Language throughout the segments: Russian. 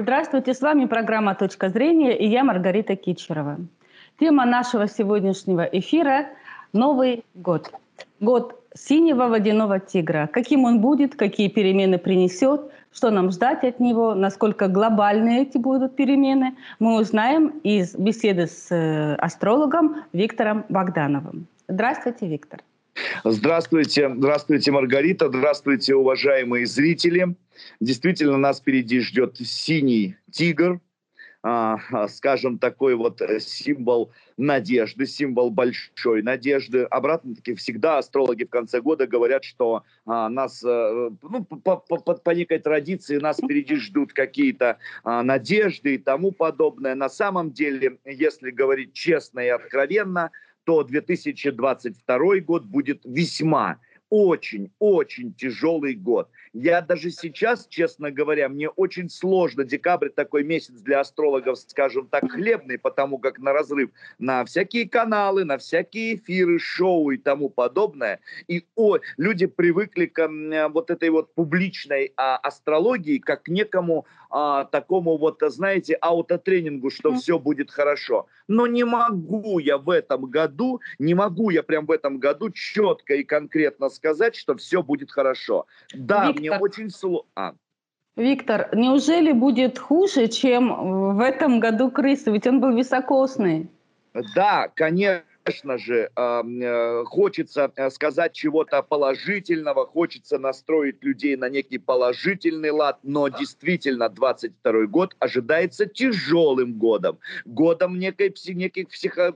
Здравствуйте, с вами программа «Точка зрения» и я Маргарита Кичерова. Тема нашего сегодняшнего эфира – Новый год. Год синего водяного тигра. Каким он будет, какие перемены принесет, что нам ждать от него, насколько глобальные эти будут перемены, мы узнаем из беседы с э, астрологом Виктором Богдановым. Здравствуйте, Виктор. Здравствуйте, здравствуйте, Маргарита, здравствуйте, уважаемые зрители. Действительно, нас впереди ждет синий тигр, а, а, скажем, такой вот э, символ надежды, символ большой надежды. Обратно-таки всегда астрологи в конце года говорят, что а, нас, а, ну, по, по, по, по некой традиции нас впереди ждут какие-то надежды и тому подобное. На самом деле, если говорить честно и откровенно, то 2022 год будет весьма очень-очень тяжелый год. Я даже сейчас, честно говоря, мне очень сложно. Декабрь такой месяц для астрологов, скажем так, хлебный, потому как на разрыв на всякие каналы, на всякие эфиры, шоу и тому подобное. И о, люди привыкли к вот этой вот публичной а, астрологии как к некому а, такому вот, знаете, аутотренингу, что все будет хорошо. Но не могу я в этом году, не могу я прям в этом году четко и конкретно сказать, что все будет хорошо. Да, мне очень сложно. А. Виктор, неужели будет хуже, чем в этом году крысы? Ведь он был високосный. Да, конечно конечно же, э, хочется э, сказать чего-то положительного, хочется настроить людей на некий положительный лад, но действительно 22 год ожидается тяжелым годом, годом некой, неких психо,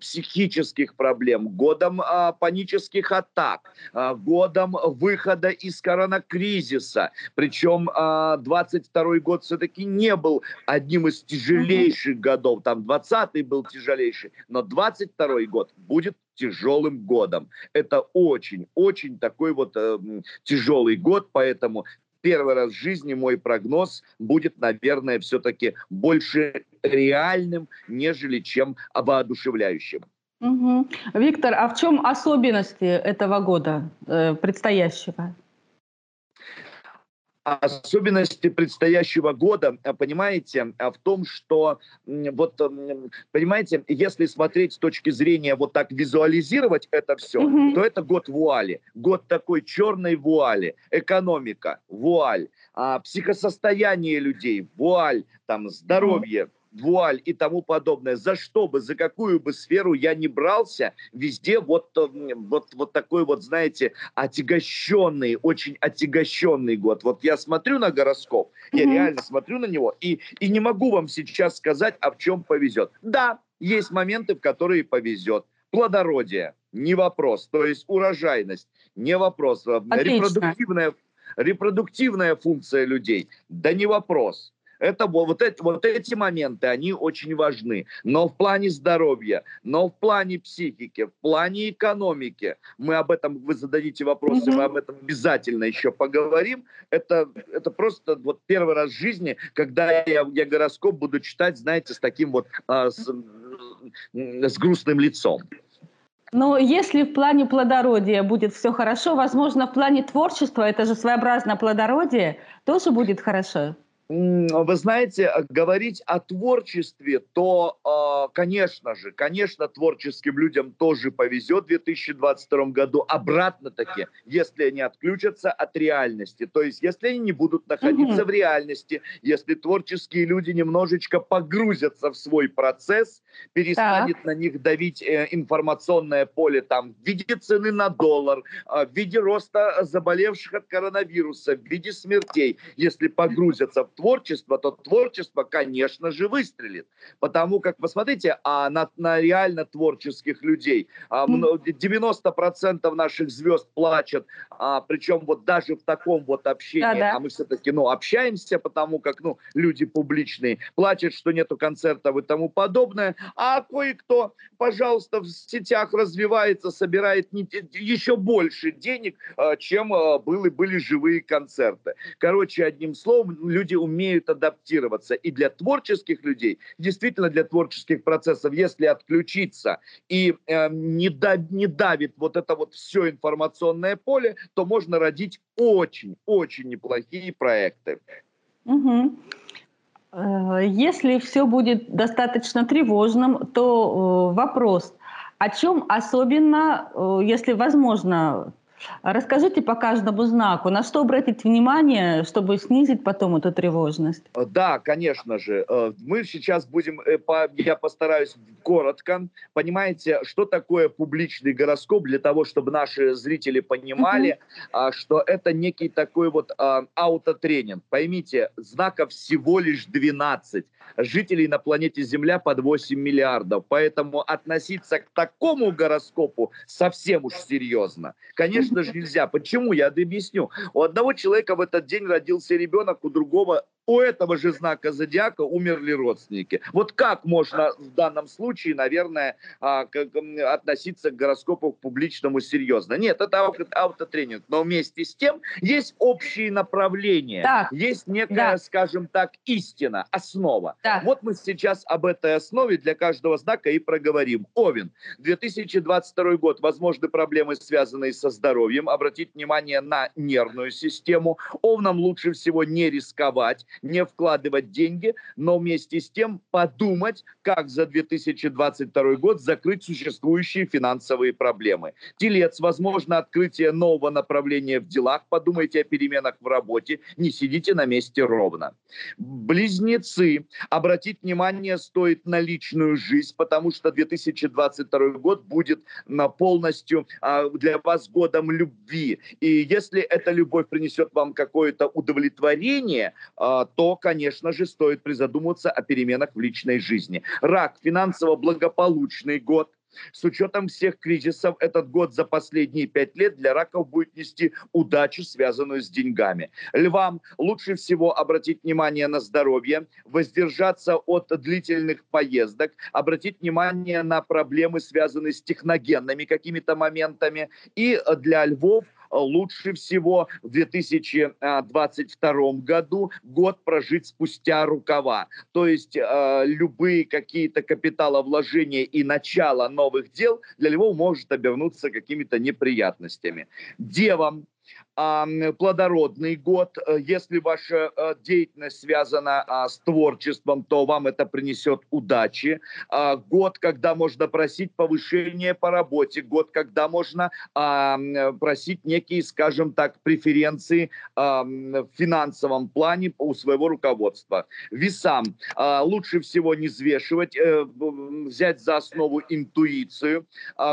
психических проблем, годом а, панических атак, а, годом выхода из коронакризиса. Причем а, 22 год все-таки не был одним из тяжелейших годов, там 20 был тяжелейший, но 20 22 год будет тяжелым годом. Это очень-очень такой вот э, тяжелый год, поэтому первый раз в жизни мой прогноз будет, наверное, все-таки больше реальным, нежели чем воодушевляющим. Угу. Виктор, а в чем особенности этого года э, предстоящего? Особенности предстоящего года, э, понимаете, э, в том, что, вот, понимаете, если смотреть с точки зрения вот так визуализировать это все, угу. то это год вуали, год такой черной вуали, экономика, вуаль, а, психосостояние людей, вуаль, там, здоровье, вуаль и тому подобное, за что бы, за какую бы сферу я не брался, везде вот, э, вот, вот такой вот, знаете, отягощенный, очень отягощенный год. Вот я смотрю на гороскоп, mm-hmm. я реально смотрю на него, и, и не могу вам сейчас сказать, а в чем повезет. Да, есть моменты, в которые повезет. Плодородие, не вопрос. То есть урожайность, не вопрос. Отлично. Репродуктивная, репродуктивная функция людей, да не вопрос это вот эти, вот эти моменты, они очень важны. Но в плане здоровья, но в плане психики, в плане экономики, мы об этом, вы зададите вопросы, mm-hmm. мы об этом обязательно еще поговорим. Это, это просто вот первый раз в жизни, когда я, я гороскоп буду читать, знаете, с таким вот, а, с, с грустным лицом. Но если в плане плодородия будет все хорошо, возможно, в плане творчества, это же своеобразное плодородие, тоже будет хорошо вы знаете, говорить о творчестве, то, а, конечно же, конечно, творческим людям тоже повезет в 2022 году. Обратно-таки, если они отключатся от реальности, то есть если они не будут находиться угу. в реальности, если творческие люди немножечко погрузятся в свой процесс, перестанет так. на них давить э, информационное поле там в виде цены на доллар, э, в виде роста заболевших от коронавируса, в виде смертей, если погрузятся в творчество, то творчество, конечно же, выстрелит. Потому как, посмотрите, а на, на реально творческих людей. А, 90% наших звезд плачут, а, причем вот даже в таком вот общении, Да-да. а мы все-таки, ну, общаемся, потому как, ну, люди публичные, плачут, что нету концертов и тому подобное, а кое-кто, пожалуйста, в сетях развивается, собирает не, еще больше денег, а, чем а, были, были живые концерты. Короче, одним словом, люди умеют адаптироваться. И для творческих людей, действительно для творческих процессов, если отключиться и э, не, да, не давит вот это вот все информационное поле, то можно родить очень-очень неплохие проекты. Угу. если все будет достаточно тревожным, то вопрос, о чем особенно, если возможно, Расскажите по каждому знаку, на что обратить внимание, чтобы снизить потом эту тревожность? Э, да, конечно же. Э, мы сейчас будем, э, я постараюсь коротко. Понимаете, что такое публичный гороскоп для того, чтобы наши зрители понимали, mm-hmm. что это некий такой вот а, аутотренинг. Поймите, знаков всего лишь 12. Жителей на планете Земля под 8 миллиардов. Поэтому относиться к такому гороскопу совсем уж серьезно. Конечно, конечно же, нельзя. Почему? Я объясню. У одного человека в этот день родился ребенок, у другого у этого же знака зодиака умерли родственники. Вот как можно в данном случае, наверное, а, относиться к гороскопу к публичному серьезно? Нет, это автотренинг. Но вместе с тем есть общие направления. Так. Есть некая, да. скажем так, истина, основа. Так. Вот мы сейчас об этой основе для каждого знака и проговорим. Овен. 2022 год. Возможны проблемы, связанные со здоровьем. Обратить внимание на нервную систему. Овнам лучше всего не рисковать не вкладывать деньги, но вместе с тем подумать, как за 2022 год закрыть существующие финансовые проблемы. Телец, возможно, открытие нового направления в делах, подумайте о переменах в работе, не сидите на месте ровно. Близнецы, обратить внимание стоит на личную жизнь, потому что 2022 год будет на полностью а, для вас годом любви. И если эта любовь принесет вам какое-то удовлетворение, а, то, конечно же, стоит призадуматься о переменах в личной жизни. Рак, финансово благополучный год, с учетом всех кризисов, этот год за последние пять лет для раков будет нести удачу, связанную с деньгами. Львам лучше всего обратить внимание на здоровье, воздержаться от длительных поездок, обратить внимание на проблемы, связанные с техногенными какими-то моментами. И для львов – лучше всего в 2022 году год прожить спустя рукава. То есть э, любые какие-то капиталовложения и начало новых дел для него может обернуться какими-то неприятностями. Девам плодородный год. Э, если ваша э, деятельность связана а, с творчеством, то вам это принесет удачи. А, год, когда можно просить повышение по работе. Год, когда можно просить некие, скажем так, преференции в финансовом плане у своего руководства. Весам а, лучше всего не взвешивать, э, взять за основу интуицию.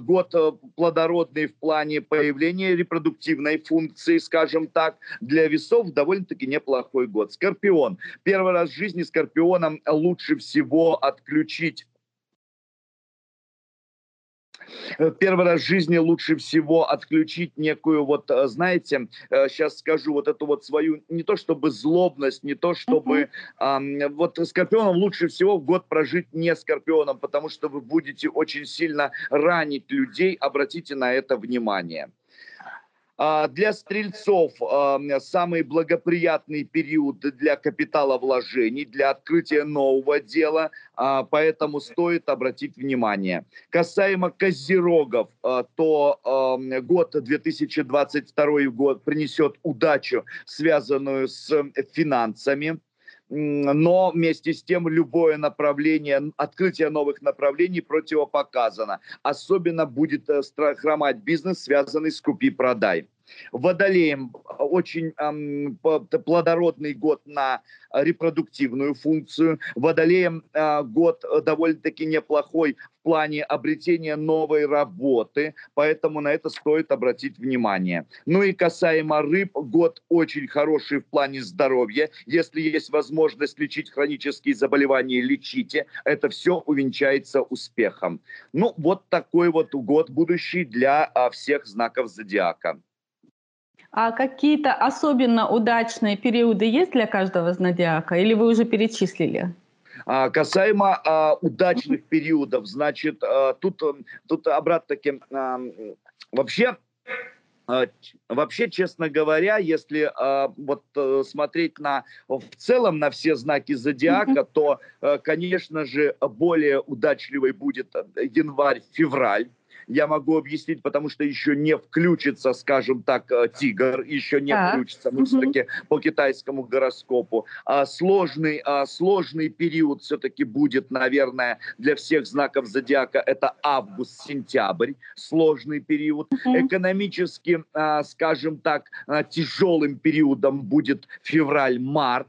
Год плодородный в плане появления репродуктивной функции функции, скажем так, для весов довольно-таки неплохой год. Скорпион. Первый раз в жизни Скорпионам лучше всего отключить первый раз в жизни лучше всего отключить некую вот, э, знаете, сейчас э, скажу вот эту вот свою, не то чтобы злобность, не то чтобы, uh-huh. вот скорпионом лучше всего в год прожить не скорпионом, потому что вы будете очень сильно ранить людей, обратите на это внимание. А, для стрельцов а, самый благоприятный период для капиталовложений, для открытия нового дела, а, поэтому стоит обратить внимание. Касаемо козерогов, то год 2022 год принесет удачу, связанную с финансами но вместе с тем любое направление, открытие новых направлений противопоказано. Особенно будет э, хромать бизнес, связанный с купи-продай. Водолеем очень эм, плодородный год на репродуктивную функцию. Водолеем э, год довольно-таки неплохой в плане обретения новой работы, поэтому на это стоит обратить внимание. Ну и касаемо рыб, год очень хороший в плане здоровья. Если есть возможность лечить хронические заболевания, лечите. Это все увенчается успехом. Ну вот такой вот год будущий для а, всех знаков зодиака. А какие-то особенно удачные периоды есть для каждого зодиака, или вы уже перечислили? А, касаемо а, удачных периодов, значит, а, тут, тут обратно-таки, а, вообще, а, Вообще, честно говоря, если э, вот э, смотреть на в целом на все знаки зодиака, mm-hmm. то, э, конечно же, более удачливый будет январь-февраль я могу объяснить, потому что еще не включится, скажем так, э, тигр, еще не Так. включится, мы Мгм. все-таки по китайскому гороскопу. А сложный, а, сложный период все-таки будет, наверное, для всех знаков зодиака. Это август-сентябрь, сложный период. Мгм. Экономически, а, скажем так, а, тяжелым периодом будет февраль-март.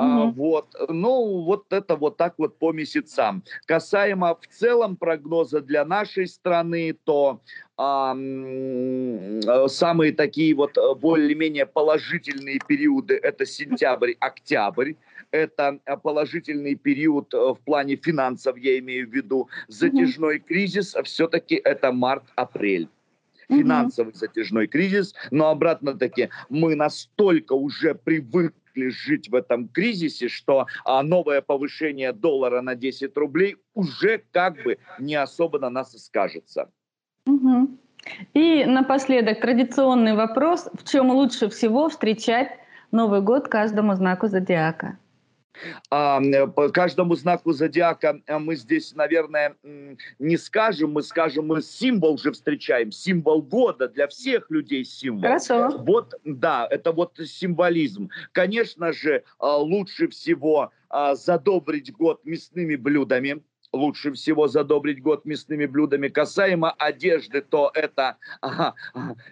А, Мгм. вот, ну, вот это вот так вот по месяцам. Касаемо в целом прогноза для нашей страны, то а, э, самые такие вот э, более-менее положительные периоды это сентябрь-октябрь. Это э, положительный период в плане финансов, я имею в виду. Затяжной кризис все-таки это март-апрель финансовый затяжной кризис, но обратно-таки мы настолько уже привыкли жить в этом кризисе, что а, новое повышение доллара на 10 рублей уже как бы не особо на нас и скажется. Мгм. И напоследок традиционный вопрос. В чем лучше всего встречать Новый год каждому знаку зодиака? А, м, по каждому знаку зодиака а, мы здесь, наверное, не скажем, мы скажем, мы символ же встречаем, символ года для всех людей символ. Хорошо. Вот, да, это вот символизм. Конечно же, а, лучше всего а, задобрить год мясными блюдами. Лучше всего задобрить год мясными блюдами. Касаемо одежды, то это ага,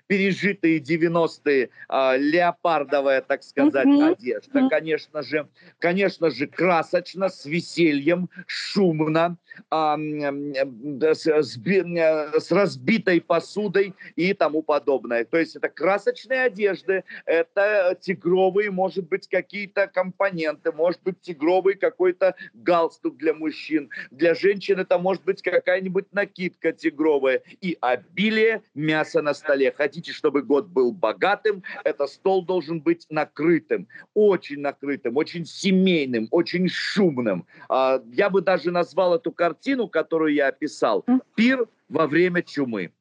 пережитые 90-е, а, леопардовая, так сказать, Мгм. одежда. Мгм. Конечно же, конечно же, красочно, с весельем, шумно, а, с, с э, с разбитой посудой и тому подобное. То есть это красочные одежды, это тигровые, может быть, какие-то компоненты, может быть, тигровый какой-то галстук для мужчин. Для женщин это может быть какая-нибудь накидка тигровая. И обилие мяса на столе. Хотите, чтобы год был богатым, это стол должен быть накрытым, очень накрытым, очень семейным, очень шумным. А, Я бы даже назвал эту картину, которую я описал. «Пир во время чумы».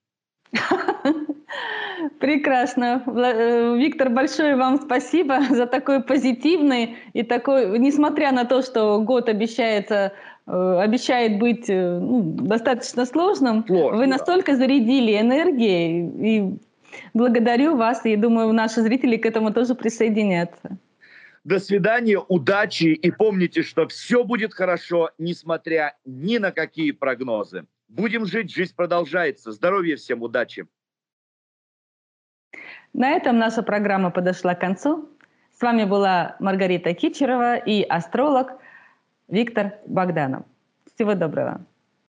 Прекрасно. Э, Виктор, большое вам спасибо за такой позитивный и такой, несмотря на то, что год обещается, э, обещает быть э, ну, достаточно сложным, Сложно, вы да. настолько зарядили энергией, и благодарю вас, и думаю, наши зрители к этому тоже присоединятся. До свидания, удачи и помните, что все будет хорошо, несмотря ни на какие прогнозы. Будем жить, жизнь продолжается. Здоровья всем, удачи. На этом наша программа подошла к концу. С вами была Маргарита Кичерова и астролог Виктор Богданов. Всего доброго.